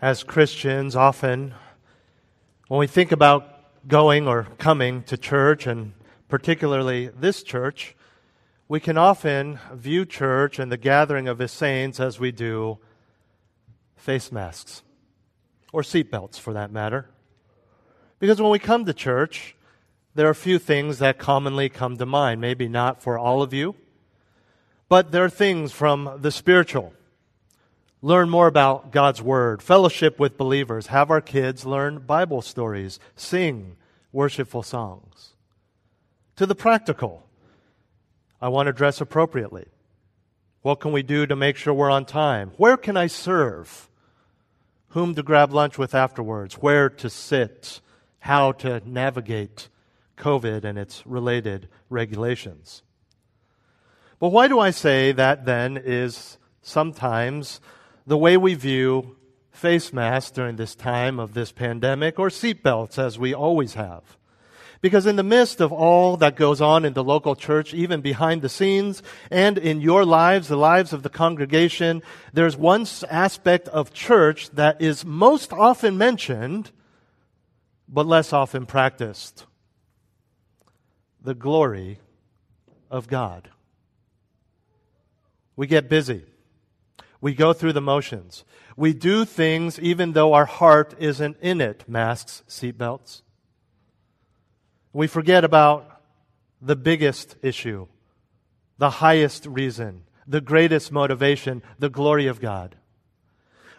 As Christians, often when we think about going or coming to church, and particularly this church, we can often view church and the gathering of his saints as we do face masks or seatbelts for that matter. Because when we come to church, there are a few things that commonly come to mind. Maybe not for all of you, but there are things from the spiritual learn more about God's Word, fellowship with believers, have our kids learn Bible stories, sing worshipful songs. To the practical, I want to dress appropriately. What can we do to make sure we're on time? Where can I serve? Whom to grab lunch with afterwards? Where to sit? How to navigate COVID and its related regulations? But why do I say that then is sometimes the way we view face masks during this time of this pandemic or seatbelts as we always have. Because in the midst of all that goes on in the local church, even behind the scenes, and in your lives, the lives of the congregation, there's one aspect of church that is most often mentioned, but less often practiced. The glory of God. We get busy. We go through the motions. We do things even though our heart isn't in it. Masks, seatbelts. We forget about the biggest issue, the highest reason, the greatest motivation, the glory of God.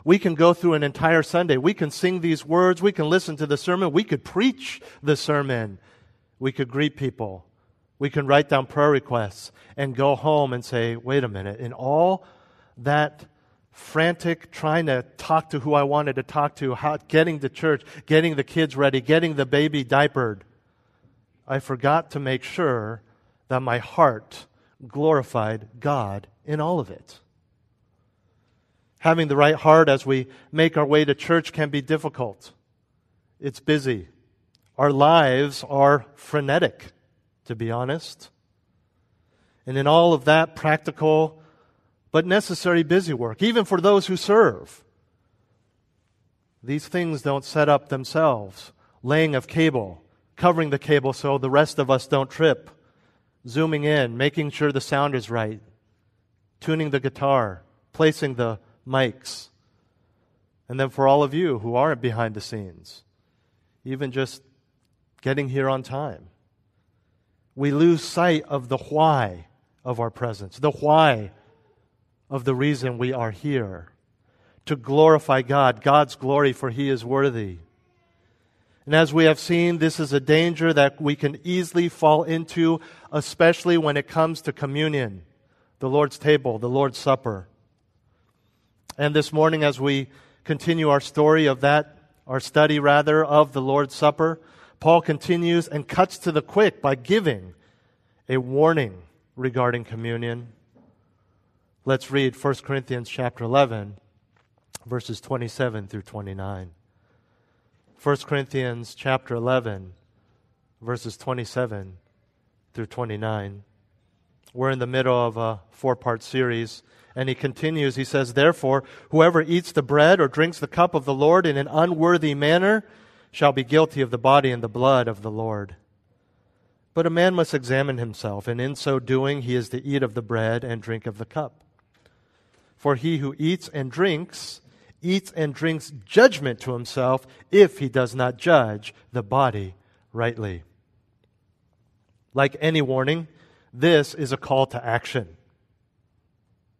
We can go through an entire Sunday. We can sing these words. We can listen to the sermon. We could preach the sermon. We could greet people. We can write down prayer requests and go home and say, wait a minute, in all that frantic trying to talk to who I wanted to talk to, how, getting to church, getting the kids ready, getting the baby diapered, I forgot to make sure that my heart glorified God in all of it. Having the right heart as we make our way to church can be difficult. It's busy. Our lives are frenetic, to be honest. And in all of that practical but necessary busy work, even for those who serve. These things don't set up themselves. Laying of cable, covering the cable so the rest of us don't trip, zooming in, making sure the sound is right, tuning the guitar, placing the mics. And then for all of you who aren't behind the scenes, even just getting here on time. We lose sight of the why of our presence, the why of the reason we are here to glorify God, God's glory, for He is worthy. And as we have seen, this is a danger that we can easily fall into, especially when it comes to communion, the Lord's table, the Lord's supper. And this morning, as we continue our story of that, our study rather, of the Lord's Supper, Paul continues and cuts to the quick by giving a warning regarding communion. Let's read 1 Corinthians chapter 11, verses 27 through 29. 1 Corinthians chapter 11, verses 27 through 29. We're in the middle of a four part series, and he continues. He says, Therefore, whoever eats the bread or drinks the cup of the Lord in an unworthy manner shall be guilty of the body and the blood of the Lord. But a man must examine himself, and in so doing he is to eat of the bread and drink of the cup. For he who eats and drinks, eats and drinks judgment to himself if he does not judge the body rightly. Like any warning, this is a call to action.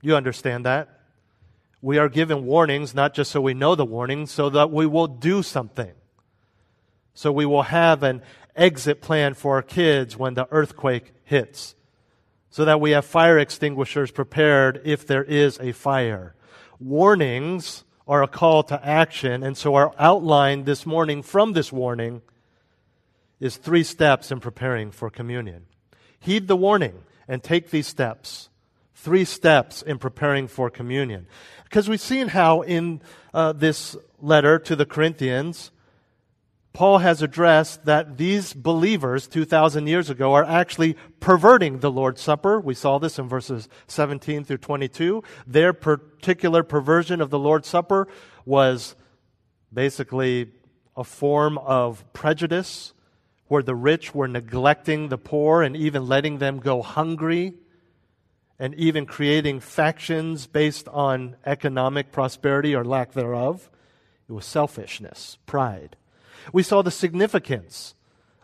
You understand that? We are given warnings not just so we know the warning, so that we will do something. So we will have an exit plan for our kids when the earthquake hits, so that we have fire extinguishers prepared if there is a fire. Warnings are a call to action, and so our outline this morning from this warning is three steps in preparing for communion. Heed the warning and take these steps. Three steps in preparing for communion. Because we've seen how in uh, this letter to the Corinthians, Paul has addressed that these believers 2,000 years ago are actually perverting the Lord's Supper. We saw this in verses 17 through 22. Their particular perversion of the Lord's Supper was basically a form of prejudice where the rich were neglecting the poor and even letting them go hungry and even creating factions based on economic prosperity or lack thereof. It was selfishness, pride. We saw the significance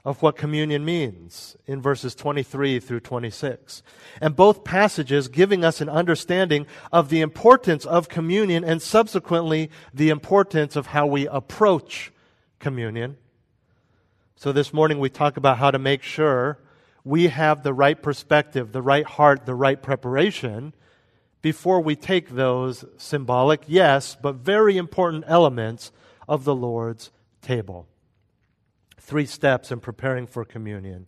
of what communion means in verses 23 through 26. And both passages giving us an understanding of the importance of communion and subsequently the importance of how we approach communion. So this morning we talk about how to make sure we have the right perspective, the right heart, the right preparation before we take those symbolic, yes, but very important elements of the Lord's table. Three steps in preparing for communion.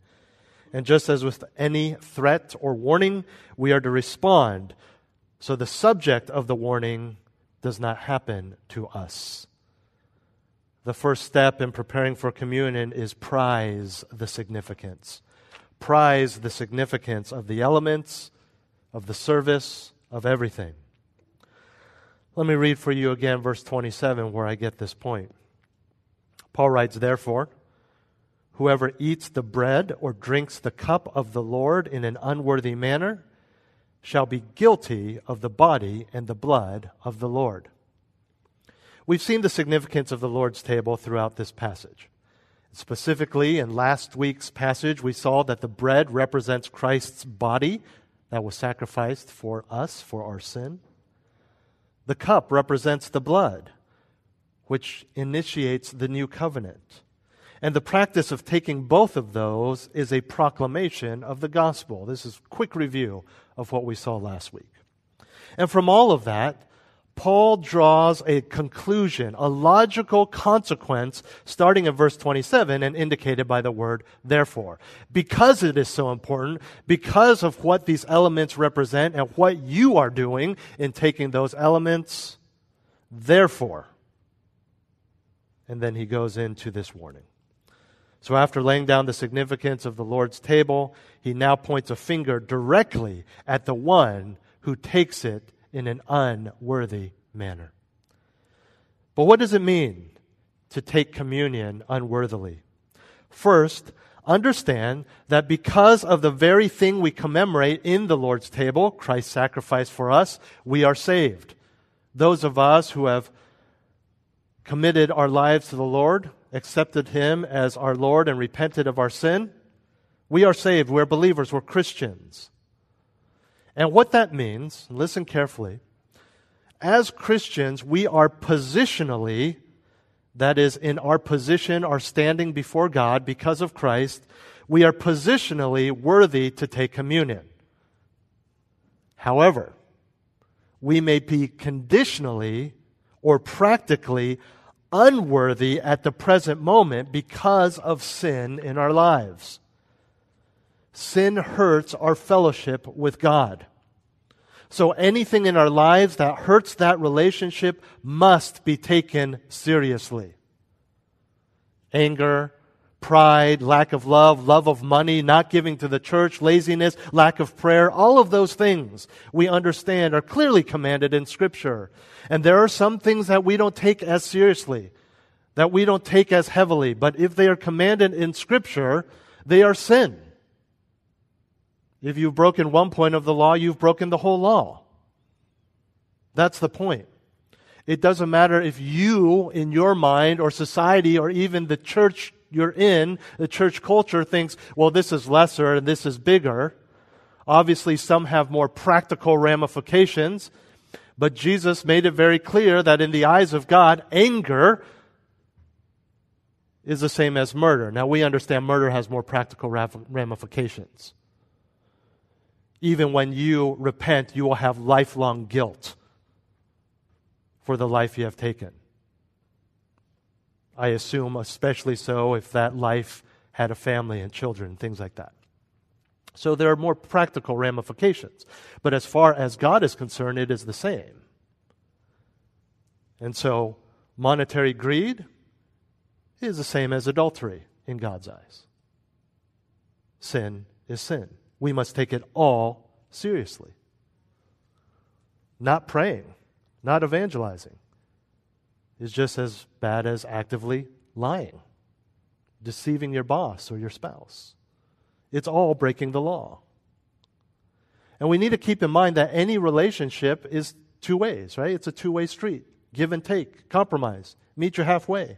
And just as with any threat or warning, we are to respond so the subject of the warning does not happen to us the first step in preparing for communion is prize the significance. Prize the significance of the elements, of the service, of everything. Let me read for you again verse 27 where I get this point. Paul writes, Therefore, whoever eats the bread or drinks the cup of the Lord in an unworthy manner shall be guilty of the body and the blood of the Lord. We've seen the significance of the Lord's table throughout this passage. Specifically, in last week's passage, we saw that the bread represents Christ's body that was sacrificed for us, for our sin. The cup represents the blood, which initiates the new covenant. And the practice of taking both of those is a proclamation of the gospel. This is quick review of what we saw last week. And from all of that, Paul draws a conclusion, a logical consequence, starting in verse 27 and indicated by the word therefore. Because it is so important, because of what these elements represent and what you are doing in taking those elements, therefore. And then he goes into this warning. So, after laying down the significance of the Lord's table, he now points a finger directly at the one who takes it in an unworthy manner. But what does it mean to take communion unworthily? First, understand that because of the very thing we commemorate in the Lord's table, Christ's sacrifice for us, we are saved. Those of us who have committed our lives to the Lord, accepted Him as our Lord, and repented of our sin, we are saved. We're believers. We're Christians. And what that means, listen carefully, as Christians, we are positionally, that is, in our position, our standing before God because of Christ, we are positionally worthy to take communion. However, we may be conditionally or practically unworthy at the present moment because of sin in our lives. Sin hurts our fellowship with God. So anything in our lives that hurts that relationship must be taken seriously. Anger, pride, lack of love, love of money, not giving to the church, laziness, lack of prayer, all of those things we understand are clearly commanded in Scripture. And there are some things that we don't take as seriously, that we don't take as heavily, but if they are commanded in Scripture, they are sin. If you've broken one point of the law, you've broken the whole law. That's the point. It doesn't matter if you, in your mind, or society, or even the church you're in, the church culture thinks, well, this is lesser and this is bigger. Obviously, some have more practical ramifications, but Jesus made it very clear that in the eyes of God, anger is the same as murder. Now, we understand murder has more practical ramifications. Even when you repent, you will have lifelong guilt for the life you have taken. I assume, especially so if that life had a family and children, things like that. So there are more practical ramifications. But as far as God is concerned, it is the same. And so, monetary greed is the same as adultery in God's eyes. Sin is sin. We must take it all seriously. Not praying, not evangelizing is just as bad as actively lying, deceiving your boss or your spouse. It's all breaking the law. And we need to keep in mind that any relationship is two ways, right? It's a two way street give and take, compromise, meet you halfway.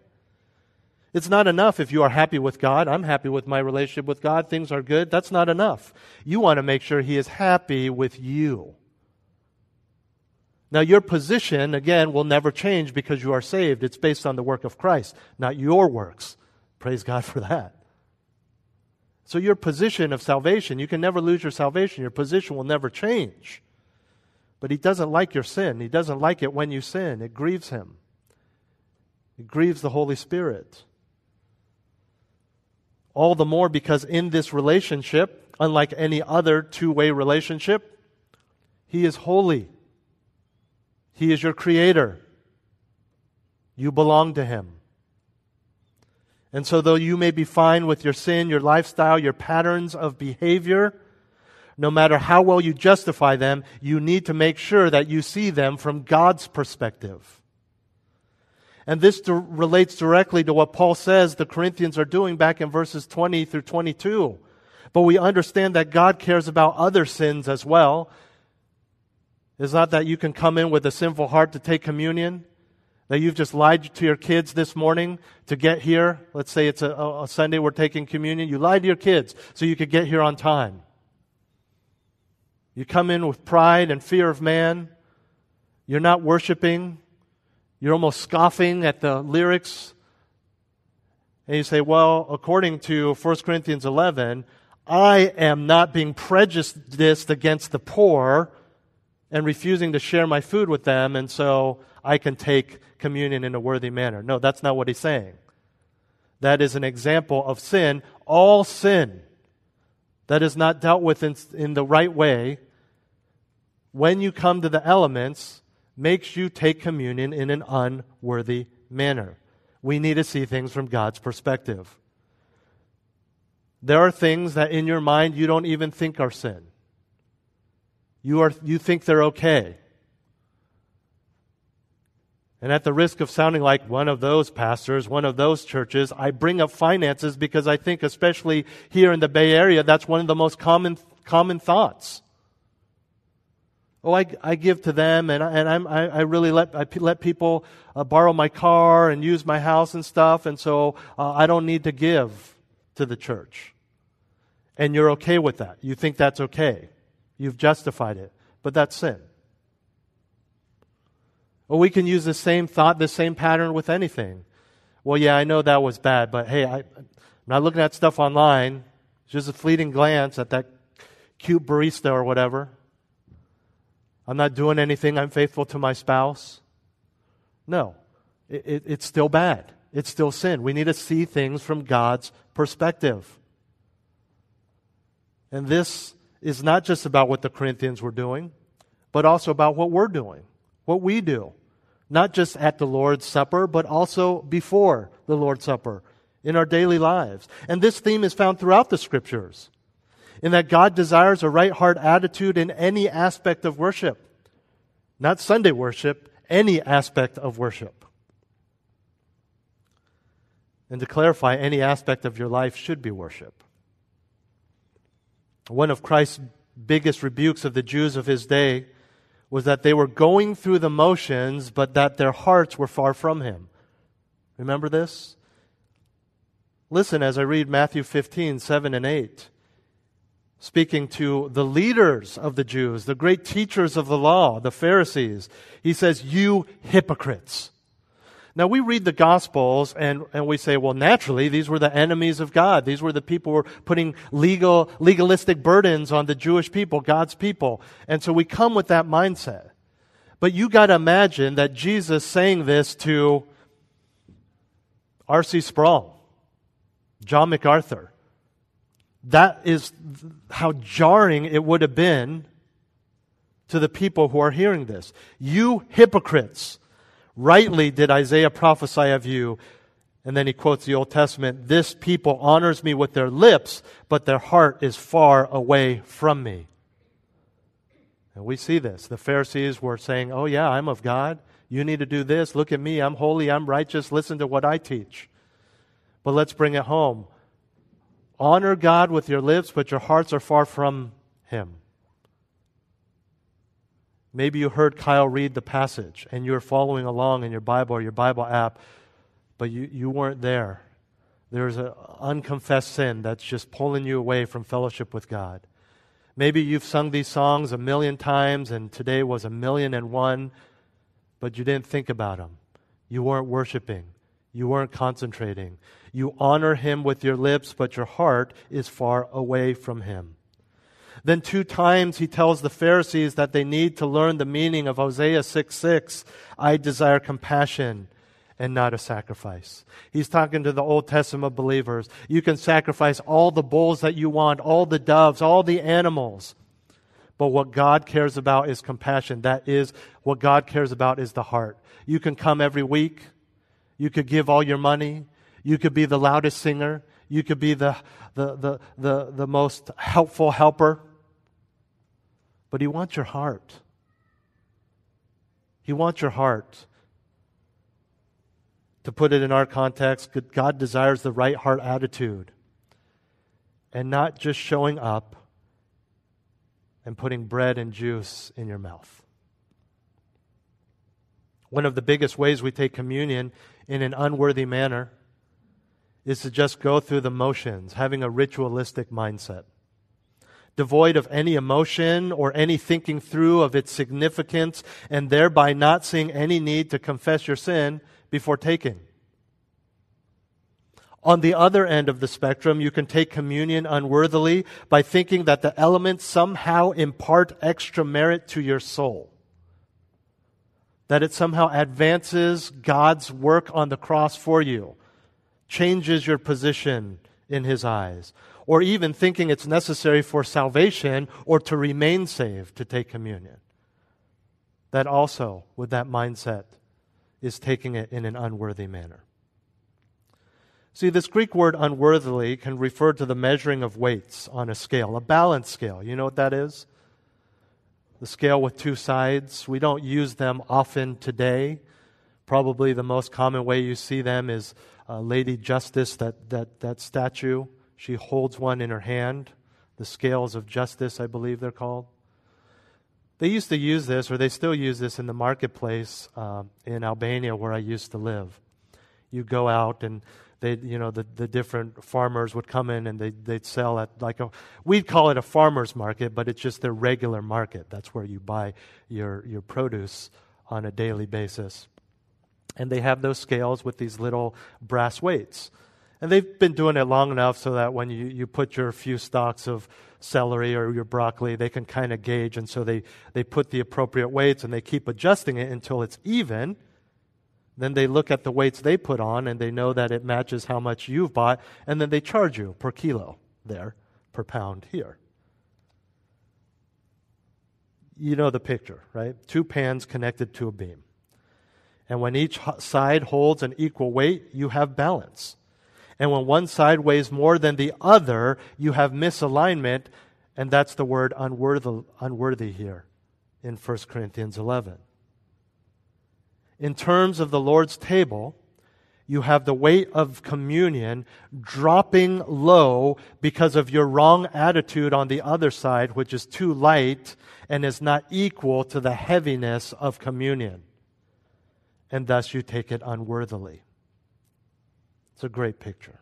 It's not enough if you are happy with God. I'm happy with my relationship with God. Things are good. That's not enough. You want to make sure He is happy with you. Now, your position, again, will never change because you are saved. It's based on the work of Christ, not your works. Praise God for that. So, your position of salvation, you can never lose your salvation. Your position will never change. But He doesn't like your sin. He doesn't like it when you sin. It grieves Him, it grieves the Holy Spirit. All the more because in this relationship, unlike any other two way relationship, He is holy. He is your creator. You belong to Him. And so, though you may be fine with your sin, your lifestyle, your patterns of behavior, no matter how well you justify them, you need to make sure that you see them from God's perspective. And this relates directly to what Paul says the Corinthians are doing back in verses 20 through 22. But we understand that God cares about other sins as well. It's not that you can come in with a sinful heart to take communion that you've just lied to your kids this morning to get here. Let's say it's a, a, Sunday we're taking communion. You lied to your kids so you could get here on time. You come in with pride and fear of man. You're not worshiping. You're almost scoffing at the lyrics. And you say, well, according to 1 Corinthians 11, I am not being prejudiced against the poor and refusing to share my food with them, and so I can take communion in a worthy manner. No, that's not what he's saying. That is an example of sin. All sin that is not dealt with in, in the right way, when you come to the elements, makes you take communion in an unworthy manner. We need to see things from God's perspective. There are things that in your mind you don't even think are sin. You, are, you think they're okay. And at the risk of sounding like one of those pastors, one of those churches, I bring up finances because I think, especially here in the Bay Area, that's one of the most common, common thoughts. Oh, I, I give to them, and, I, and I'm, I, I really let, I let people uh, borrow my car and use my house and stuff, and so uh, I don't need to give to the church. And you're okay with that. You think that's okay. You've justified it. But that's sin. Or we can use the same thought, the same pattern with anything. Well, yeah, I know that was bad, but hey, I, am not looking at stuff online. It's just a fleeting glance at that cute barista or whatever. I'm not doing anything. I'm faithful to my spouse. No, it, it, it's still bad. It's still sin. We need to see things from God's perspective. And this is not just about what the Corinthians were doing, but also about what we're doing, what we do not just at the Lord's Supper, but also before the Lord's Supper in our daily lives. And this theme is found throughout the scriptures in that God desires a right heart attitude in any aspect of worship. Not Sunday worship, any aspect of worship. And to clarify, any aspect of your life should be worship. One of Christ's biggest rebukes of the Jews of his day was that they were going through the motions, but that their hearts were far from Him. Remember this? Listen as I read Matthew 15, 7 and 8. Speaking to the leaders of the Jews, the great teachers of the law, the Pharisees, he says, You hypocrites. Now we read the Gospels and, and we say, well, naturally, these were the enemies of God. These were the people who were putting legal, legalistic burdens on the Jewish people, God's people. And so we come with that mindset. But you gotta imagine that Jesus saying this to R.C. Sproul, John MacArthur. That is how jarring it would have been to the people who are hearing this. You hypocrites! Rightly did Isaiah prophesy of you. And then he quotes the Old Testament This people honors me with their lips, but their heart is far away from me. And we see this. The Pharisees were saying, Oh, yeah, I'm of God. You need to do this. Look at me. I'm holy. I'm righteous. Listen to what I teach. But let's bring it home. Honor God with your lips, but your hearts are far from Him. Maybe you heard Kyle read the passage and you're following along in your Bible or your Bible app, but you, you weren't there. There's an unconfessed sin that's just pulling you away from fellowship with God. Maybe you've sung these songs a million times and today was a million and one, but you didn't think about them. You weren't worshiping. You weren't concentrating. You honor Him with your lips, but your heart is far away from Him. Then two times he tells the Pharisees that they need to learn the meaning of Hosea 6 6. I desire compassion and not a sacrifice. He's talking to the Old Testament believers. You can sacrifice all the bulls that you want, all the doves, all the animals. But what God cares about is compassion. That is what God cares about is the heart. You can come every week. You could give all your money. You could be the loudest singer. You could be the, the, the, the, the most helpful helper. But He wants your heart. He wants your heart. To put it in our context, God desires the right heart attitude and not just showing up and putting bread and juice in your mouth. One of the biggest ways we take communion in an unworthy manner is to just go through the motions, having a ritualistic mindset devoid of any emotion or any thinking through of its significance, and thereby not seeing any need to confess your sin before taking. On the other end of the spectrum, you can take communion unworthily by thinking that the elements somehow impart extra merit to your soul. That it somehow advances God's work on the cross for you, changes your position in His eyes, or even thinking it's necessary for salvation or to remain saved to take communion. That also, with that mindset, is taking it in an unworthy manner. See, this Greek word unworthily can refer to the measuring of weights on a scale, a balance scale. You know what that is? The scale with two sides. We don't use them often today. Probably the most common way you see them is Lady Justice, that, that, that statue. She holds one in her hand, the scales of justice, I believe they're called. They used to use this, or they still use this in the marketplace uh, in Albania where I used to live. You go out and they, you know, the, the different farmers would come in and they, they'd sell at like a, we'd call it a farmer's market, but it's just their regular market. That's where you buy your, your produce on a daily basis. And they have those scales with these little brass weights. And they've been doing it long enough so that when you, you put your few stalks of celery or your broccoli, they can kind of gauge. And so they, they put the appropriate weights and they keep adjusting it until it's even. Then they look at the weights they put on and they know that it matches how much you've bought. And then they charge you per kilo there, per pound here. You know the picture, right? Two pans connected to a beam. And when each side holds an equal weight, you have balance. And when one side weighs more than the other, you have misalignment, and that's the word unworthy, unworthy here in 1 Corinthians 11. In terms of the Lord's table, you have the weight of communion dropping low because of your wrong attitude on the other side, which is too light and is not equal to the heaviness of communion. And thus you take it unworthily. It's a great picture.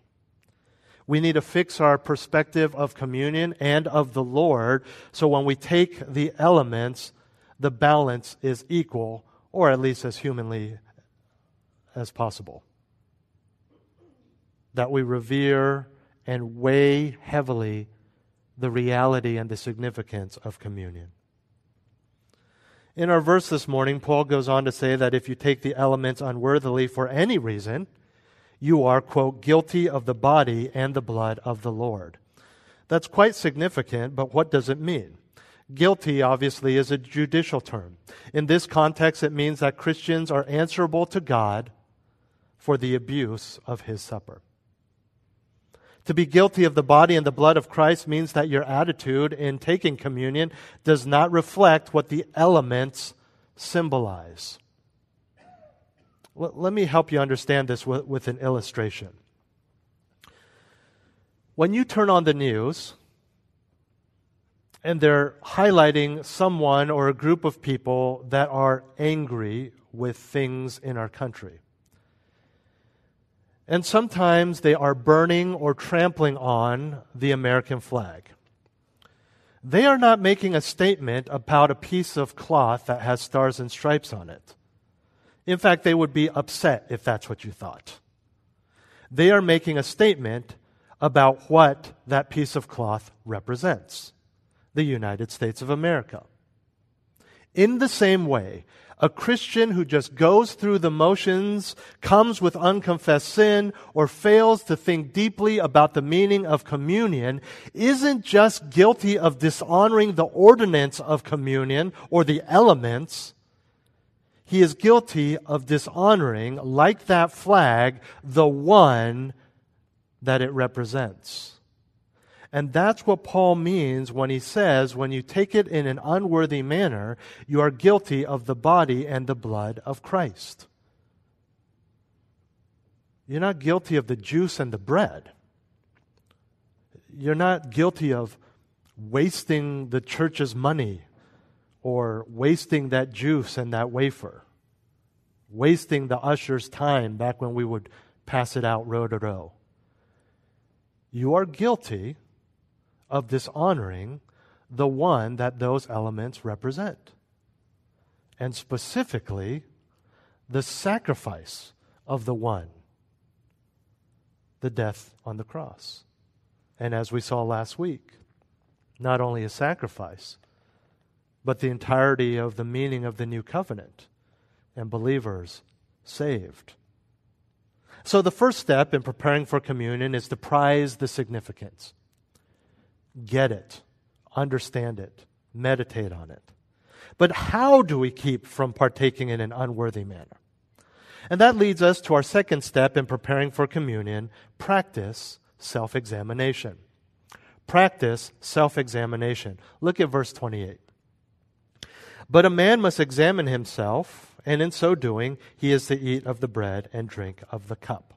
We need to fix our perspective of communion and of the Lord so when we take the elements, the balance is equal, or at least as humanly as possible. That we revere and weigh heavily the reality and the significance of communion. In our verse this morning, Paul goes on to say that if you take the elements unworthily for any reason, you are, quote, guilty of the body and the blood of the Lord. That's quite significant, but what does it mean? Guilty, obviously, is a judicial term. In this context, it means that Christians are answerable to God for the abuse of his supper. To be guilty of the body and the blood of Christ means that your attitude in taking communion does not reflect what the elements symbolize. Let me help you understand this with an illustration. When you turn on the news and they're highlighting someone or a group of people that are angry with things in our country, and sometimes they are burning or trampling on the American flag. They are not making a statement about a piece of cloth that has stars and stripes on it. In fact, they would be upset if that's what you thought. They are making a statement about what that piece of cloth represents the United States of America. In the same way, a Christian who just goes through the motions, comes with unconfessed sin, or fails to think deeply about the meaning of communion isn't just guilty of dishonoring the ordinance of communion or the elements. He is guilty of dishonoring, like that flag, the one that it represents. And that's what Paul means when he says, when you take it in an unworthy manner, you are guilty of the body and the blood of Christ. You're not guilty of the juice and the bread. You're not guilty of wasting the church's money or wasting that juice and that wafer, wasting the usher's time back when we would pass it out row to row. You are guilty of dishonoring the one that those elements represent. And specifically, the sacrifice of the one, the death on the cross. And as we saw last week, not only a sacrifice, but the entirety of the meaning of the new covenant and believers saved. So, the first step in preparing for communion is to prize the significance get it, understand it, meditate on it. But how do we keep from partaking in an unworthy manner? And that leads us to our second step in preparing for communion practice self examination. Practice self examination. Look at verse 28. But a man must examine himself, and in so doing, he is to eat of the bread and drink of the cup.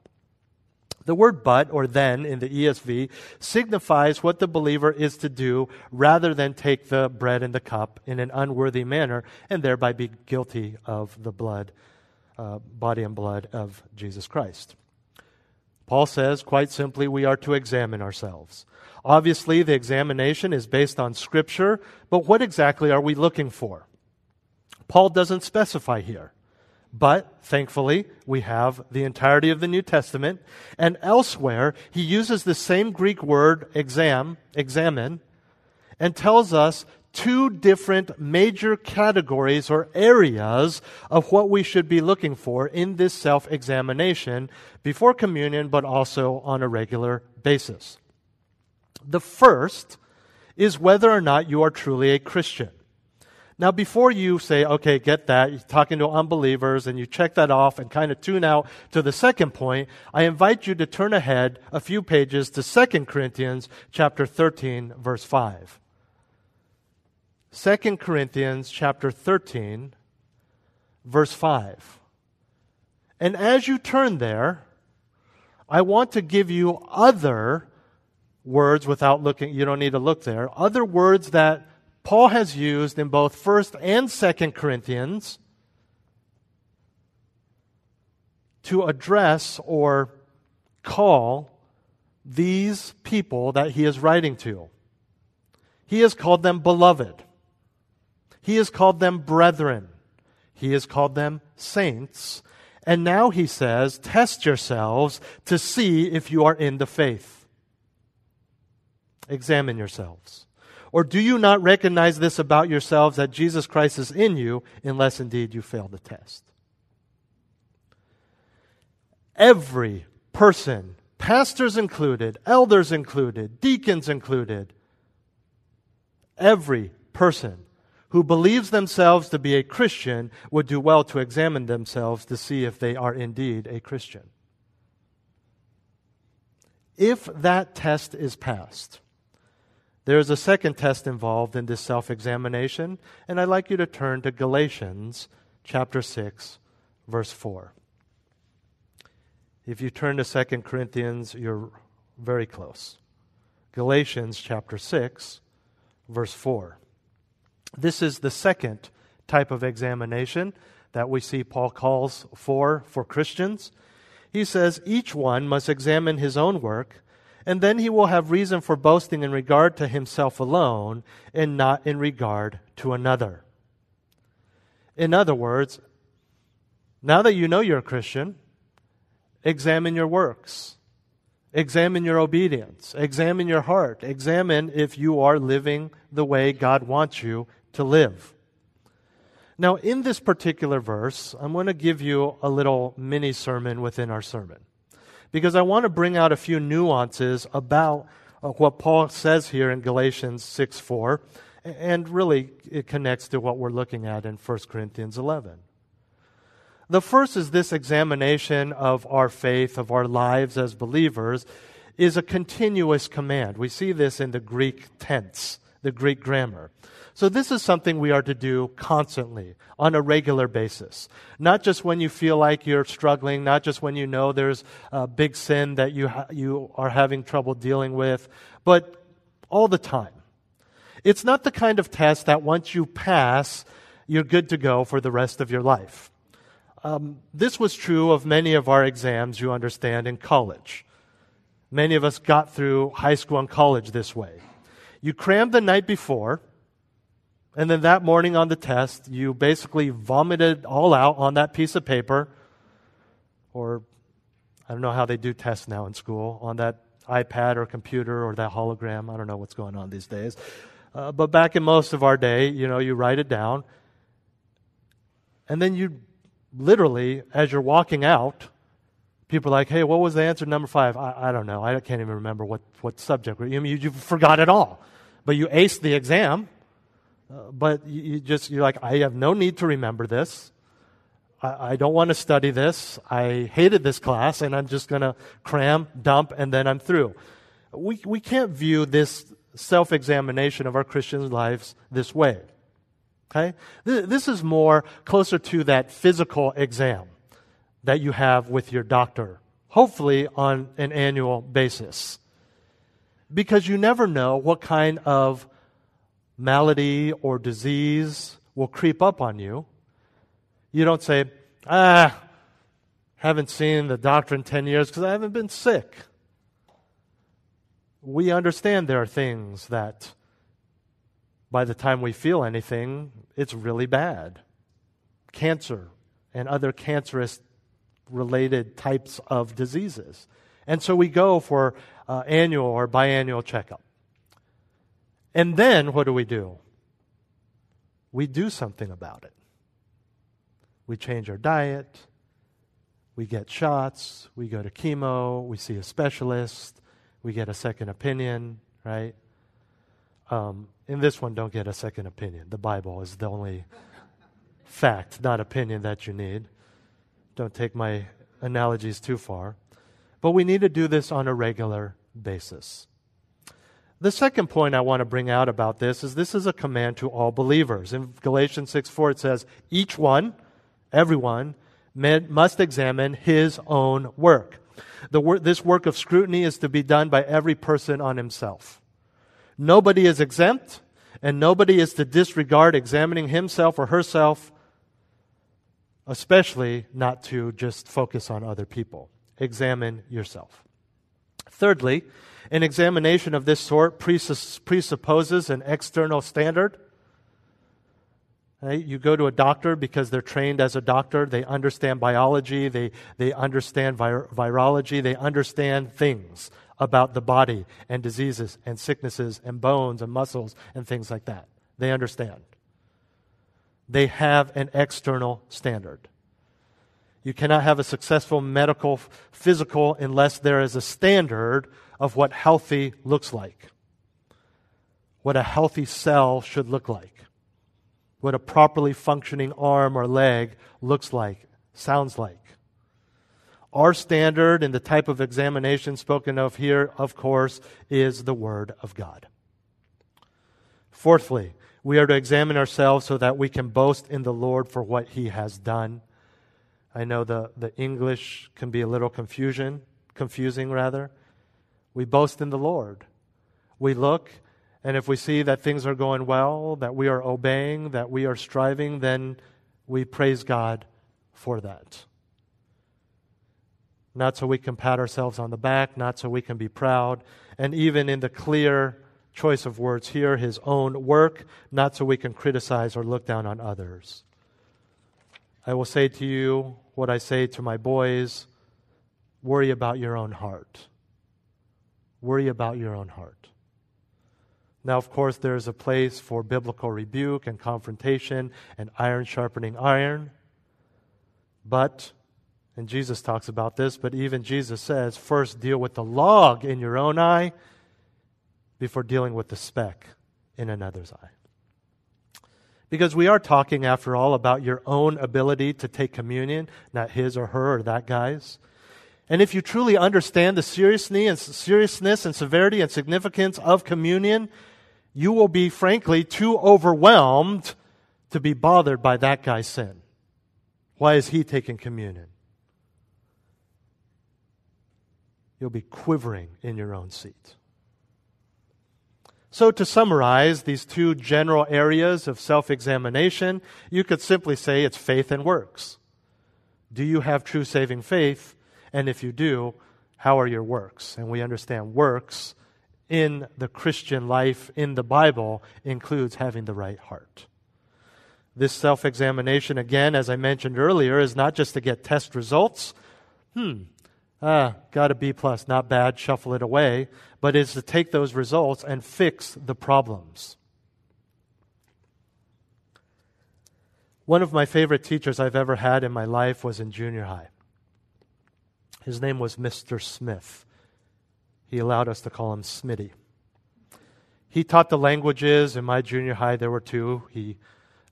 The word but or then in the ESV signifies what the believer is to do rather than take the bread and the cup in an unworthy manner and thereby be guilty of the blood, uh, body and blood of Jesus Christ. Paul says, quite simply, we are to examine ourselves. Obviously, the examination is based on Scripture, but what exactly are we looking for? Paul doesn't specify here. But thankfully, we have the entirety of the New Testament. And elsewhere, he uses the same Greek word, exam, examine, and tells us two different major categories or areas of what we should be looking for in this self examination before communion, but also on a regular basis. The first is whether or not you are truly a Christian. Now, before you say, okay, get that, you're talking to unbelievers and you check that off and kind of tune out to the second point, I invite you to turn ahead a few pages to 2 Corinthians chapter 13, verse 5. 2 Corinthians chapter 13, verse 5. And as you turn there, I want to give you other words without looking, you don't need to look there, other words that Paul has used in both 1st and 2nd Corinthians to address or call these people that he is writing to. He has called them beloved. He has called them brethren. He has called them saints. And now he says, test yourselves to see if you are in the faith. Examine yourselves. Or do you not recognize this about yourselves that Jesus Christ is in you, unless indeed you fail the test? Every person, pastors included, elders included, deacons included, every person who believes themselves to be a Christian would do well to examine themselves to see if they are indeed a Christian. If that test is passed, there is a second test involved in this self examination, and I'd like you to turn to Galatians chapter 6, verse 4. If you turn to 2 Corinthians, you're very close. Galatians chapter 6, verse 4. This is the second type of examination that we see Paul calls for for Christians. He says each one must examine his own work and then he will have reason for boasting in regard to himself alone and not in regard to another. In other words, now that you know you're a Christian, examine your works. Examine your obedience. Examine your heart. Examine if you are living the way God wants you to live. Now, in this particular verse, I'm going to give you a little mini sermon within our sermon because I want to bring out a few nuances about uh, what Paul says here in Galatians 6 4, and really it connects to what we're looking at in 1 Corinthians 11. The first is this examination of our faith, of our lives as believers, is a continuous command. We see this in the Greek tense, the Greek grammar. So, this is something we are to do constantly, on a regular basis. Not just when you feel like you're struggling, not just when you know there's a big sin that you, ha- you are having trouble dealing with, but all the time. It's not the kind of test that once you pass, you're good to go for the rest of your life. Um, this was true of many of our exams, you understand, in college. Many of us got through high school and college this way. You crammed the night before, and then that morning on the test, you basically vomited all out on that piece of paper, or I don't know how they do tests now in school, on that iPad or computer or that hologram. I don't know what's going on these days. Uh, but back in most of our day, you know, you write it down, and then you literally, as you're walking out, people are like, hey, what was the answer number five? I, I don't know. I can't even remember what, what subject. You, you, you forgot it all. But you aced the exam but you just, you're like, I have no need to remember this. I, I don't want to study this. I hated this class, and I'm just going to cram, dump, and then I'm through. We, we can't view this self examination of our Christian lives this way. Okay? This is more closer to that physical exam that you have with your doctor, hopefully on an annual basis. Because you never know what kind of malady or disease will creep up on you, you don't say, ah, haven't seen the doctor in 10 years because I haven't been sick. We understand there are things that by the time we feel anything, it's really bad. Cancer and other cancerous related types of diseases. And so we go for uh, annual or biannual checkup. And then what do we do? We do something about it. We change our diet. We get shots. We go to chemo. We see a specialist. We get a second opinion, right? Um, in this one, don't get a second opinion. The Bible is the only fact, not opinion, that you need. Don't take my analogies too far. But we need to do this on a regular basis. The second point I want to bring out about this is this is a command to all believers. In Galatians 6 4, it says, Each one, everyone, must examine his own work. Wor- this work of scrutiny is to be done by every person on himself. Nobody is exempt, and nobody is to disregard examining himself or herself, especially not to just focus on other people. Examine yourself. Thirdly, an examination of this sort presupposes an external standard. You go to a doctor because they're trained as a doctor. They understand biology. They, they understand vir- virology. They understand things about the body and diseases and sicknesses and bones and muscles and things like that. They understand. They have an external standard. You cannot have a successful medical physical unless there is a standard of what healthy looks like, what a healthy cell should look like what a properly functioning arm or leg looks like, sounds like. Our standard and the type of examination spoken of here, of course, is the Word of God. Fourthly, we are to examine ourselves so that we can boast in the Lord for what He has done. I know the, the English can be a little confusion, confusing rather. We boast in the Lord. We look and if we see that things are going well, that we are obeying, that we are striving, then we praise God for that. Not so we can pat ourselves on the back, not so we can be proud, and even in the clear choice of words here, his own work, not so we can criticize or look down on others. I will say to you what I say to my boys worry about your own heart. Worry about your own heart. Now, of course, there is a place for biblical rebuke and confrontation and iron sharpening iron. But, and Jesus talks about this, but even Jesus says first deal with the log in your own eye before dealing with the speck in another's eye. Because we are talking, after all, about your own ability to take communion, not his or her or that guy's. And if you truly understand the seriousness and severity and significance of communion, you will be, frankly, too overwhelmed to be bothered by that guy's sin. Why is he taking communion? You'll be quivering in your own seat. So, to summarize these two general areas of self examination, you could simply say it's faith and works. Do you have true saving faith? And if you do, how are your works? And we understand works in the Christian life in the Bible includes having the right heart. This self examination, again, as I mentioned earlier, is not just to get test results. Hmm, ah, got a B plus, not bad, shuffle it away, but is to take those results and fix the problems. One of my favorite teachers I've ever had in my life was in junior high. His name was Mr. Smith. He allowed us to call him Smitty. He taught the languages. In my junior high, there were two. He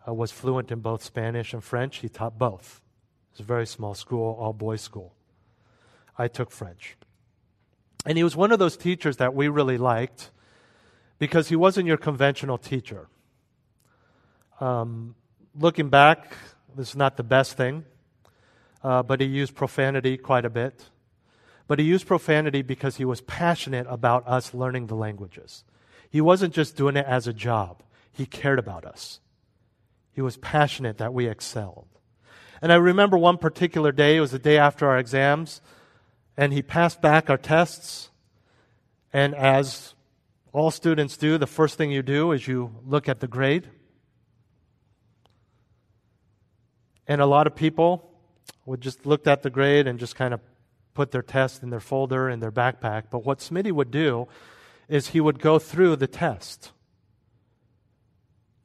uh, was fluent in both Spanish and French. He taught both. It was a very small school, all boys school. I took French. And he was one of those teachers that we really liked because he wasn't your conventional teacher. Um, looking back, this is not the best thing, uh, but he used profanity quite a bit. But he used profanity because he was passionate about us learning the languages. He wasn't just doing it as a job, he cared about us. He was passionate that we excelled. And I remember one particular day, it was the day after our exams, and he passed back our tests. And as all students do, the first thing you do is you look at the grade. And a lot of people would just look at the grade and just kind of put their test in their folder in their backpack. But what Smitty would do is he would go through the test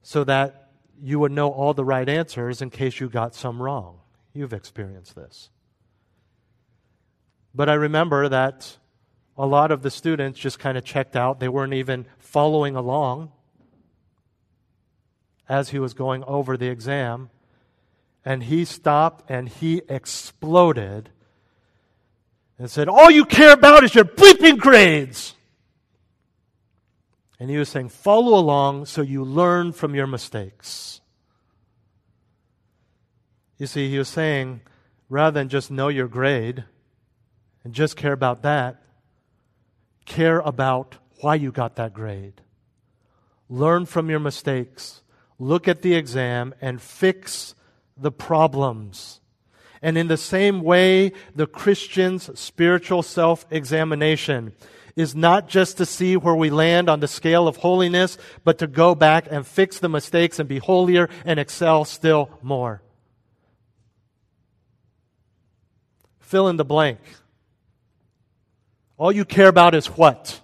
so that you would know all the right answers in case you got some wrong. You've experienced this. But I remember that a lot of the students just kind of checked out. They weren't even following along as he was going over the exam. And he stopped and he exploded and said, All you care about is your bleeping grades. And he was saying, Follow along so you learn from your mistakes. You see, he was saying, rather than just know your grade and just care about that, care about why you got that grade. Learn from your mistakes. Look at the exam and fix the problems. And in the same way, the Christian's spiritual self examination is not just to see where we land on the scale of holiness, but to go back and fix the mistakes and be holier and excel still more. Fill in the blank. All you care about is what?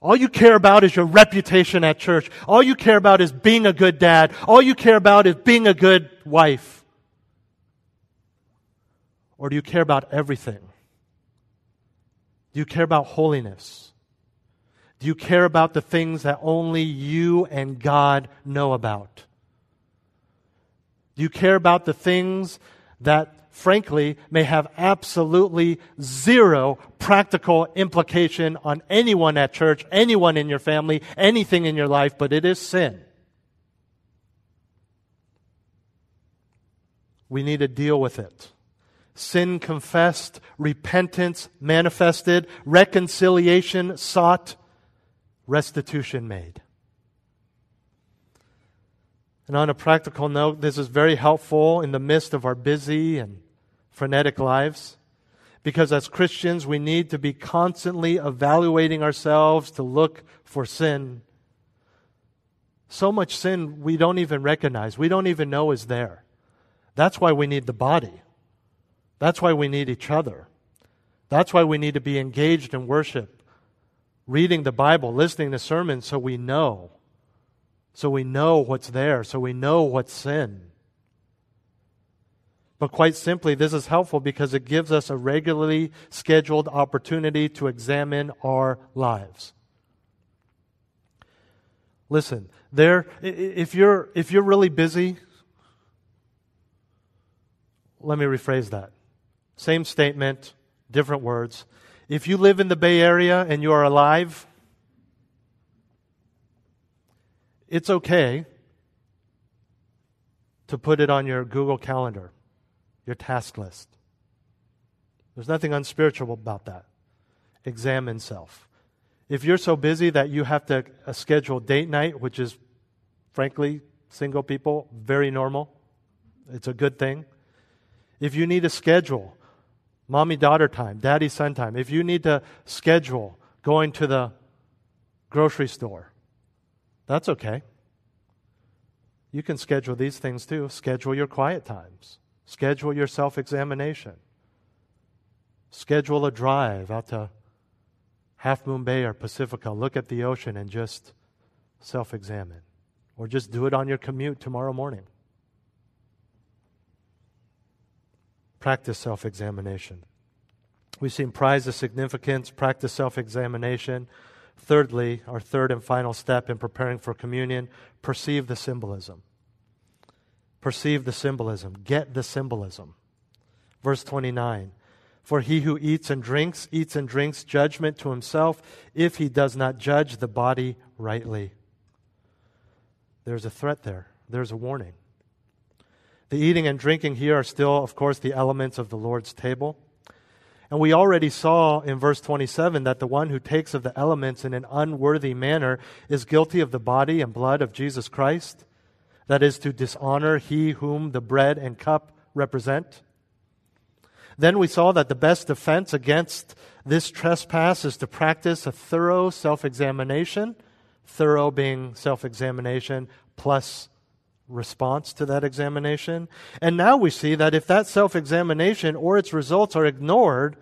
All you care about is your reputation at church. All you care about is being a good dad. All you care about is being a good wife. Or do you care about everything? Do you care about holiness? Do you care about the things that only you and God know about? Do you care about the things that frankly, may have absolutely zero practical implication on anyone at church, anyone in your family, anything in your life, but it is sin. We need to deal with it. Sin confessed, repentance manifested, reconciliation sought, restitution made. And on a practical note, this is very helpful in the midst of our busy and frenetic lives. Because as Christians, we need to be constantly evaluating ourselves to look for sin. So much sin we don't even recognize, we don't even know is there. That's why we need the body. That's why we need each other. That's why we need to be engaged in worship, reading the Bible, listening to sermons so we know so we know what's there, so we know what's sin. But quite simply, this is helpful because it gives us a regularly scheduled opportunity to examine our lives. Listen, there, if you're, if you're really busy, let me rephrase that. Same statement, different words. If you live in the Bay Area and you are alive, it's okay to put it on your Google Calendar, your task list. There's nothing unspiritual about that. Examine self. If you're so busy that you have to uh, schedule date night, which is, frankly, single people, very normal, it's a good thing. If you need to schedule mommy daughter time, daddy son time, if you need to schedule going to the grocery store, that's okay. You can schedule these things too. Schedule your quiet times, schedule your self examination, schedule a drive out to Half Moon Bay or Pacifica. Look at the ocean and just self examine. Or just do it on your commute tomorrow morning. Practice self examination. We've seen prize of significance, practice self examination. Thirdly, our third and final step in preparing for communion, perceive the symbolism. Perceive the symbolism. Get the symbolism. Verse 29 For he who eats and drinks, eats and drinks judgment to himself if he does not judge the body rightly. There's a threat there, there's a warning. The eating and drinking here are still, of course, the elements of the Lord's table. And we already saw in verse 27 that the one who takes of the elements in an unworthy manner is guilty of the body and blood of Jesus Christ. That is to dishonor he whom the bread and cup represent. Then we saw that the best defense against this trespass is to practice a thorough self examination, thorough being self examination plus response to that examination. And now we see that if that self examination or its results are ignored,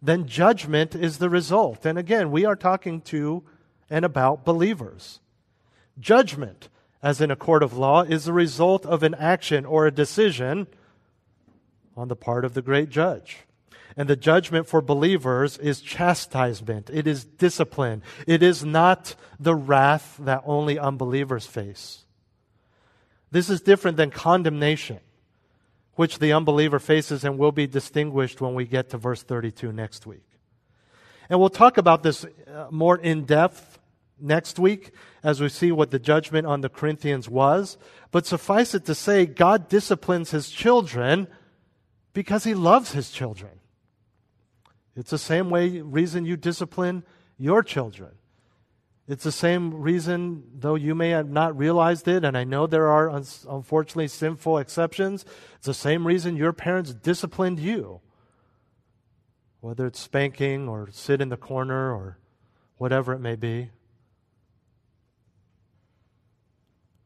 then judgment is the result. And again, we are talking to and about believers. Judgment, as in a court of law, is the result of an action or a decision on the part of the great judge. And the judgment for believers is chastisement. It is discipline. It is not the wrath that only unbelievers face. This is different than condemnation, which the unbeliever faces and will be distinguished when we get to verse 32 next week. And we'll talk about this uh, more in depth next week as we see what the judgment on the Corinthians was. But suffice it to say, God disciplines his children because he loves his children. It's the same way reason you discipline your children. It's the same reason, though you may have not realized it, and I know there are unfortunately sinful exceptions. It's the same reason your parents disciplined you. whether it's spanking or sit in the corner or whatever it may be.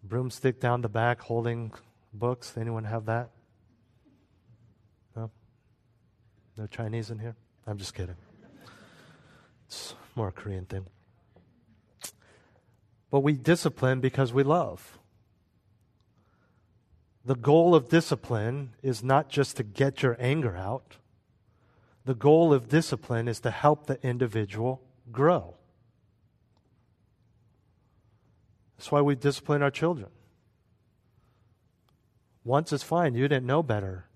Broomstick down the back holding books. Anyone have that? No? No Chinese in here? I'm just kidding. It's more a Korean thing. But we discipline because we love. The goal of discipline is not just to get your anger out. The goal of discipline is to help the individual grow. That's why we discipline our children. Once is fine, you didn't know better.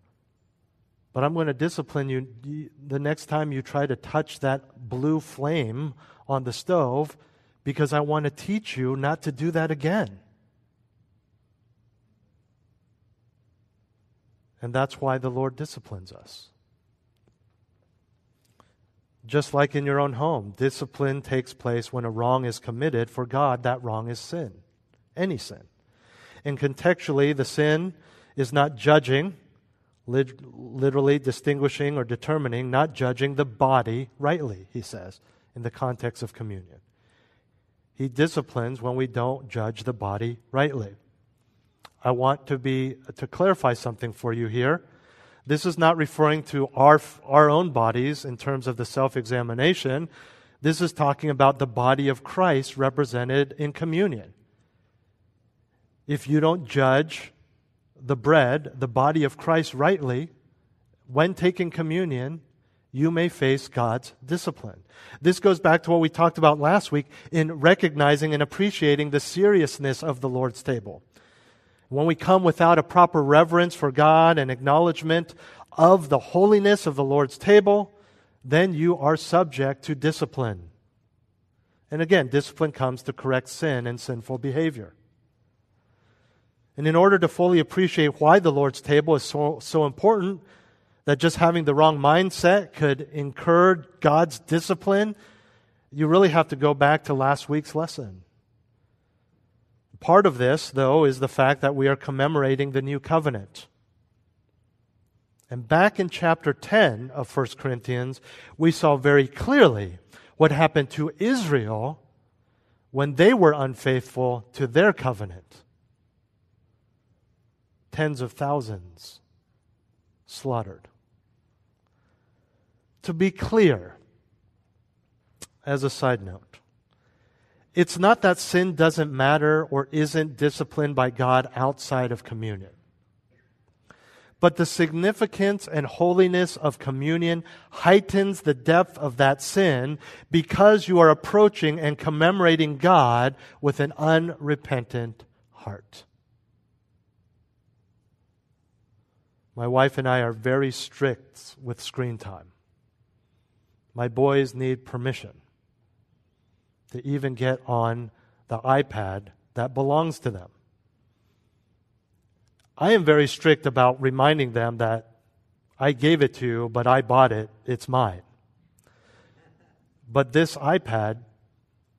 But I'm going to discipline you the next time you try to touch that blue flame on the stove because I want to teach you not to do that again. And that's why the Lord disciplines us. Just like in your own home, discipline takes place when a wrong is committed. For God, that wrong is sin, any sin. And contextually, the sin is not judging, literally distinguishing or determining, not judging the body rightly, he says, in the context of communion. He disciplines when we don't judge the body rightly. I want to be to clarify something for you here. This is not referring to our, our own bodies in terms of the self examination. This is talking about the body of Christ represented in communion. If you don't judge the bread, the body of Christ, rightly, when taking communion, you may face God's discipline. This goes back to what we talked about last week in recognizing and appreciating the seriousness of the Lord's table. When we come without a proper reverence for God and acknowledgement of the holiness of the Lord's table, then you are subject to discipline. And again, discipline comes to correct sin and sinful behavior. And in order to fully appreciate why the Lord's table is so, so important, that just having the wrong mindset could incur God's discipline, you really have to go back to last week's lesson. Part of this, though, is the fact that we are commemorating the new covenant. And back in chapter 10 of 1 Corinthians, we saw very clearly what happened to Israel when they were unfaithful to their covenant. Tens of thousands slaughtered. To be clear, as a side note, it's not that sin doesn't matter or isn't disciplined by God outside of communion. But the significance and holiness of communion heightens the depth of that sin because you are approaching and commemorating God with an unrepentant heart. My wife and I are very strict with screen time. My boys need permission to even get on the iPad that belongs to them. I am very strict about reminding them that I gave it to you, but I bought it, it's mine. But this iPad,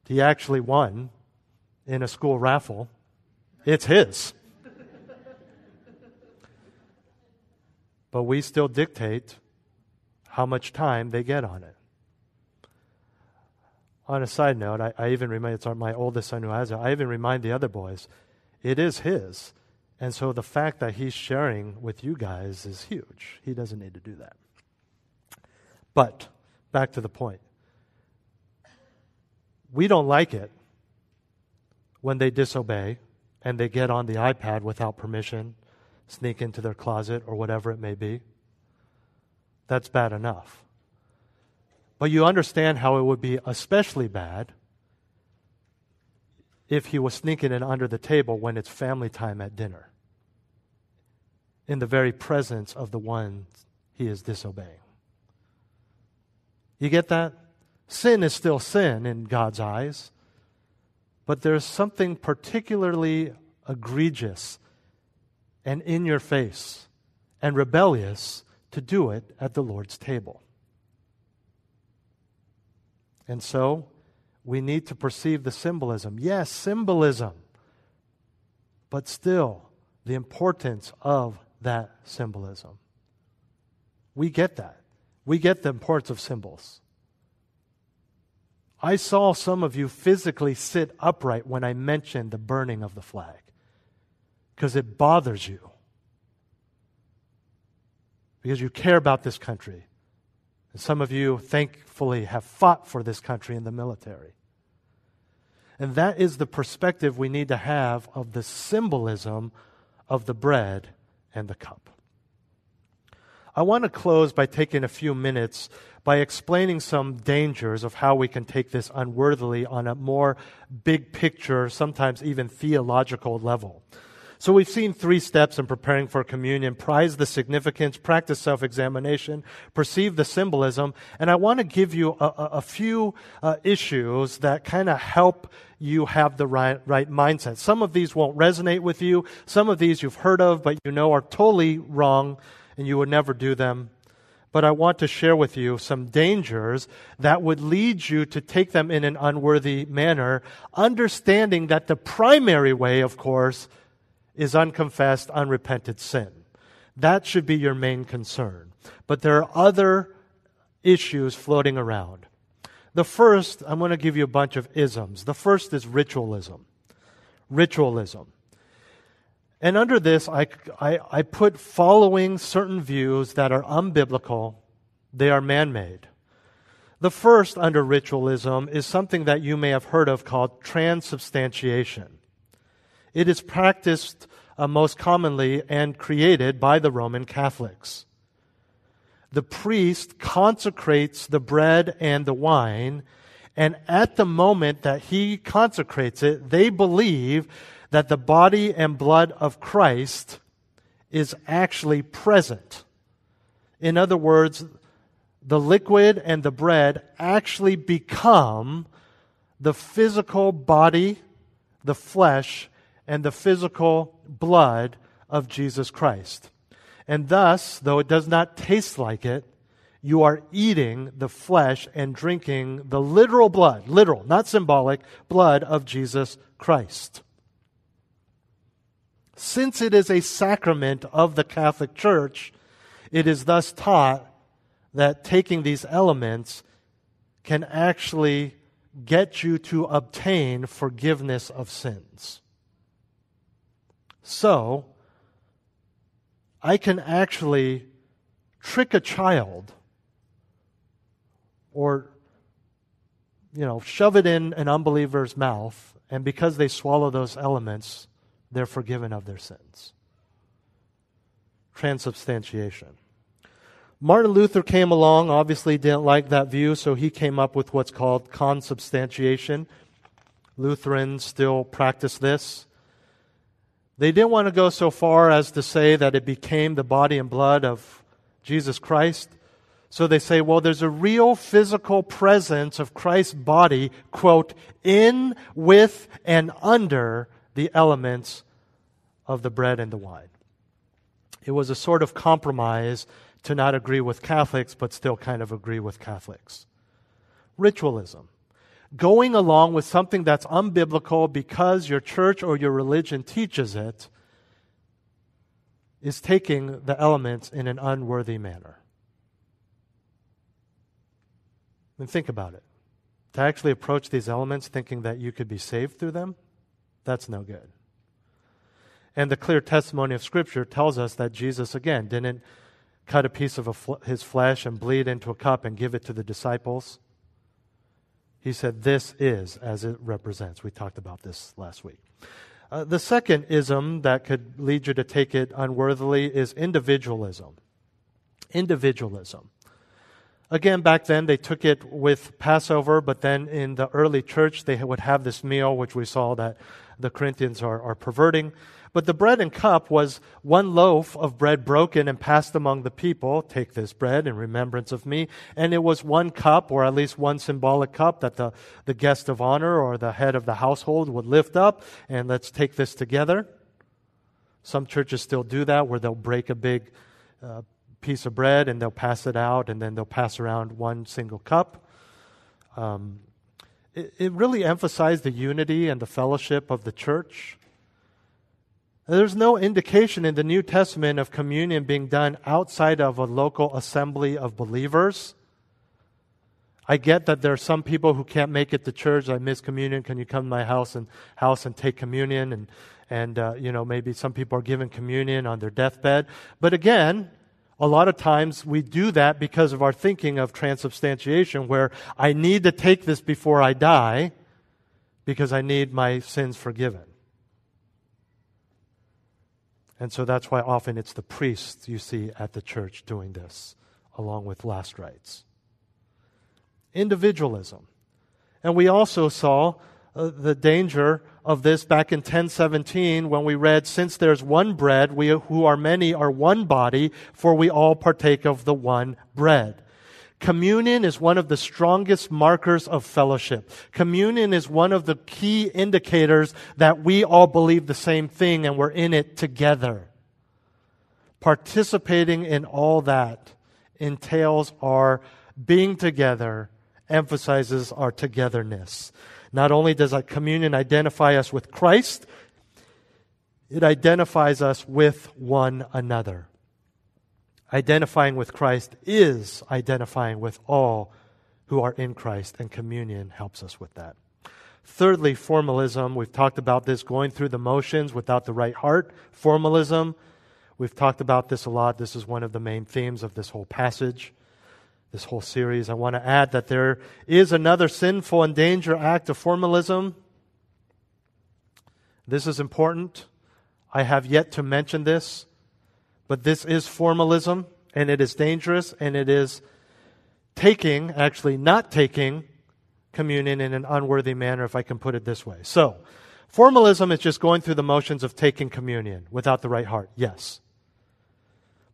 he actually won in a school raffle. It's his. but we still dictate how much time they get on it on a side note, I, I even remind, it's my oldest son who has it, I even remind the other boys, it is his. And so the fact that he's sharing with you guys is huge. He doesn't need to do that. But back to the point. We don't like it when they disobey and they get on the iPad without permission, sneak into their closet or whatever it may be. That's bad enough. But you understand how it would be especially bad if he was sneaking in under the table when it's family time at dinner, in the very presence of the one he is disobeying. You get that? Sin is still sin in God's eyes, but there's something particularly egregious and in your face and rebellious to do it at the Lord's table. And so we need to perceive the symbolism. Yes, symbolism, but still the importance of that symbolism. We get that. We get the importance of symbols. I saw some of you physically sit upright when I mentioned the burning of the flag because it bothers you. Because you care about this country. And some of you, thankfully, have fought for this country in the military. And that is the perspective we need to have of the symbolism of the bread and the cup. I want to close by taking a few minutes by explaining some dangers of how we can take this unworthily on a more big picture, sometimes even theological level. So we've seen three steps in preparing for communion prize the significance, practice self examination, perceive the symbolism. And I want to give you a, a, a few uh, issues that kind of help you have the right, right mindset. Some of these won't resonate with you. Some of these you've heard of, but you know are totally wrong and you would never do them. But I want to share with you some dangers that would lead you to take them in an unworthy manner, understanding that the primary way, of course, is unconfessed, unrepented sin. That should be your main concern. But there are other issues floating around. The first, I'm going to give you a bunch of isms. The first is ritualism. Ritualism. And under this, I, I, I put following certain views that are unbiblical, they are man made. The first under ritualism is something that you may have heard of called transubstantiation. It is practiced uh, most commonly and created by the Roman Catholics. The priest consecrates the bread and the wine, and at the moment that he consecrates it, they believe that the body and blood of Christ is actually present. In other words, the liquid and the bread actually become the physical body, the flesh, and the physical blood of Jesus Christ. And thus, though it does not taste like it, you are eating the flesh and drinking the literal blood, literal, not symbolic, blood of Jesus Christ. Since it is a sacrament of the Catholic Church, it is thus taught that taking these elements can actually get you to obtain forgiveness of sins. So, I can actually trick a child or you know shove it in an unbeliever's mouth and because they swallow those elements they're forgiven of their sins. Transubstantiation. Martin luther came along obviously didn't like that view so he came up with what's called consubstantiation. Lutherans still practice this they didn't want to go so far as to say that it became the body and blood of Jesus Christ. So they say, well, there's a real physical presence of Christ's body, quote, in, with, and under the elements of the bread and the wine. It was a sort of compromise to not agree with Catholics, but still kind of agree with Catholics. Ritualism going along with something that's unbiblical because your church or your religion teaches it is taking the elements in an unworthy manner. And think about it. To actually approach these elements thinking that you could be saved through them, that's no good. And the clear testimony of Scripture tells us that Jesus, again, didn't cut a piece of a fl- his flesh and bleed into a cup and give it to the disciples. He said, This is as it represents. We talked about this last week. Uh, the second ism that could lead you to take it unworthily is individualism. Individualism. Again, back then they took it with Passover, but then in the early church they would have this meal, which we saw that the Corinthians are, are perverting. But the bread and cup was one loaf of bread broken and passed among the people. Take this bread in remembrance of me. And it was one cup, or at least one symbolic cup, that the, the guest of honor or the head of the household would lift up. And let's take this together. Some churches still do that, where they'll break a big uh, piece of bread and they'll pass it out, and then they'll pass around one single cup. Um, it, it really emphasized the unity and the fellowship of the church. There's no indication in the New Testament of communion being done outside of a local assembly of believers. I get that there are some people who can't make it to church. I miss communion. Can you come to my house and house and take communion? And and uh, you know maybe some people are given communion on their deathbed. But again, a lot of times we do that because of our thinking of transubstantiation, where I need to take this before I die because I need my sins forgiven. And so that's why often it's the priests you see at the church doing this, along with last rites. Individualism. And we also saw uh, the danger of this back in 1017 when we read, Since there's one bread, we who are many are one body, for we all partake of the one bread. Communion is one of the strongest markers of fellowship. Communion is one of the key indicators that we all believe the same thing and we're in it together. Participating in all that entails our being together, emphasizes our togetherness. Not only does a communion identify us with Christ, it identifies us with one another. Identifying with Christ is identifying with all who are in Christ, and communion helps us with that. Thirdly, formalism. We've talked about this going through the motions without the right heart. Formalism. We've talked about this a lot. This is one of the main themes of this whole passage, this whole series. I want to add that there is another sinful and danger act of formalism. This is important. I have yet to mention this. But this is formalism, and it is dangerous, and it is taking, actually not taking, communion in an unworthy manner, if I can put it this way. So, formalism is just going through the motions of taking communion without the right heart, yes.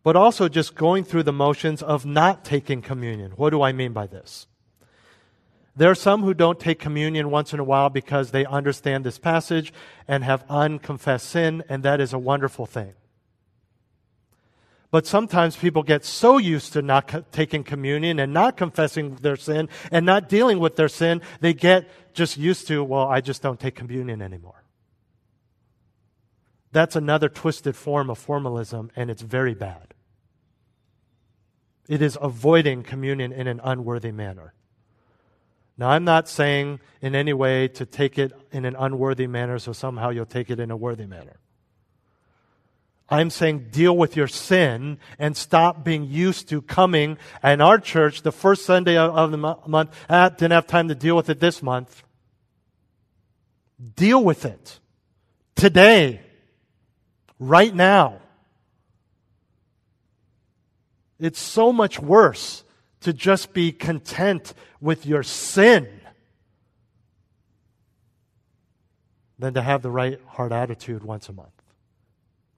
But also just going through the motions of not taking communion. What do I mean by this? There are some who don't take communion once in a while because they understand this passage and have unconfessed sin, and that is a wonderful thing. But sometimes people get so used to not co- taking communion and not confessing their sin and not dealing with their sin, they get just used to, well, I just don't take communion anymore. That's another twisted form of formalism, and it's very bad. It is avoiding communion in an unworthy manner. Now, I'm not saying in any way to take it in an unworthy manner so somehow you'll take it in a worthy manner. I'm saying deal with your sin and stop being used to coming. And our church, the first Sunday of the month, ah, didn't have time to deal with it this month. Deal with it. Today. Right now. It's so much worse to just be content with your sin than to have the right heart attitude once a month.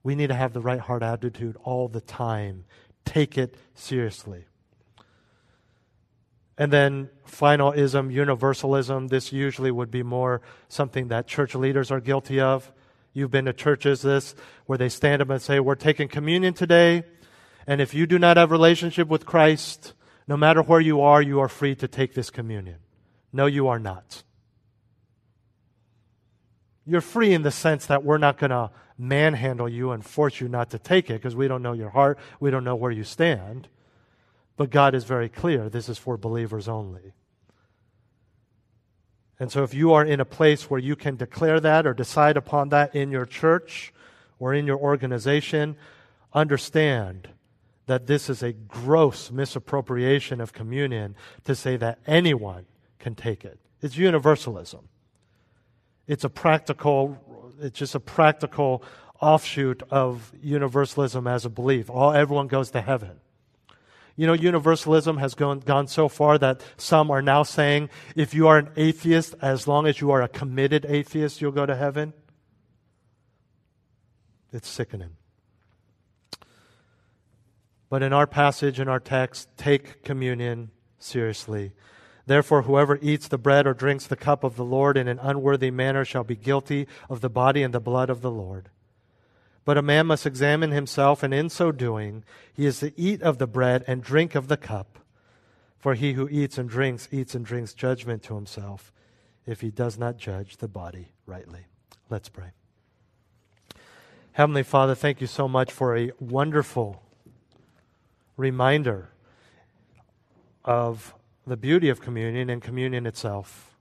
We need to have the right heart attitude all the time. Take it seriously. And then final ism, universalism. This usually would be more something that church leaders are guilty of. You've been to churches this where they stand up and say, "We're taking communion today, and if you do not have relationship with Christ, no matter where you are, you are free to take this communion." No, you are not. You're free in the sense that we're not going to manhandle you and force you not to take it because we don't know your heart, we don't know where you stand. But God is very clear this is for believers only. And so if you are in a place where you can declare that or decide upon that in your church or in your organization, understand that this is a gross misappropriation of communion to say that anyone can take it. It's universalism. It's a practical it's just a practical offshoot of universalism as a belief. All everyone goes to heaven. You know, universalism has gone, gone so far that some are now saying if you are an atheist, as long as you are a committed atheist, you'll go to heaven. It's sickening. But in our passage, in our text, take communion seriously. Therefore, whoever eats the bread or drinks the cup of the Lord in an unworthy manner shall be guilty of the body and the blood of the Lord. But a man must examine himself, and in so doing, he is to eat of the bread and drink of the cup. For he who eats and drinks, eats and drinks judgment to himself, if he does not judge the body rightly. Let's pray. Heavenly Father, thank you so much for a wonderful reminder of the beauty of communion and communion itself.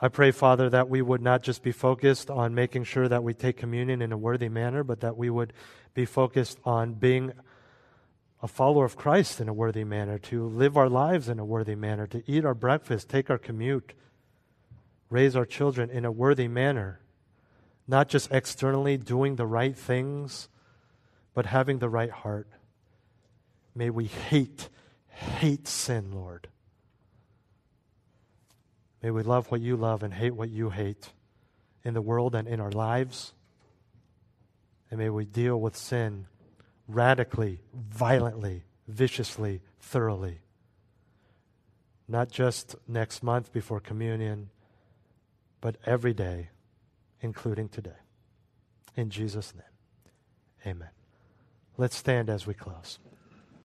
I pray, Father, that we would not just be focused on making sure that we take communion in a worthy manner, but that we would be focused on being a follower of Christ in a worthy manner, to live our lives in a worthy manner, to eat our breakfast, take our commute, raise our children in a worthy manner, not just externally doing the right things, but having the right heart. May we hate, hate sin, Lord. May we love what you love and hate what you hate in the world and in our lives. And may we deal with sin radically, violently, viciously, thoroughly. Not just next month before communion, but every day, including today. In Jesus' name, amen. Let's stand as we close.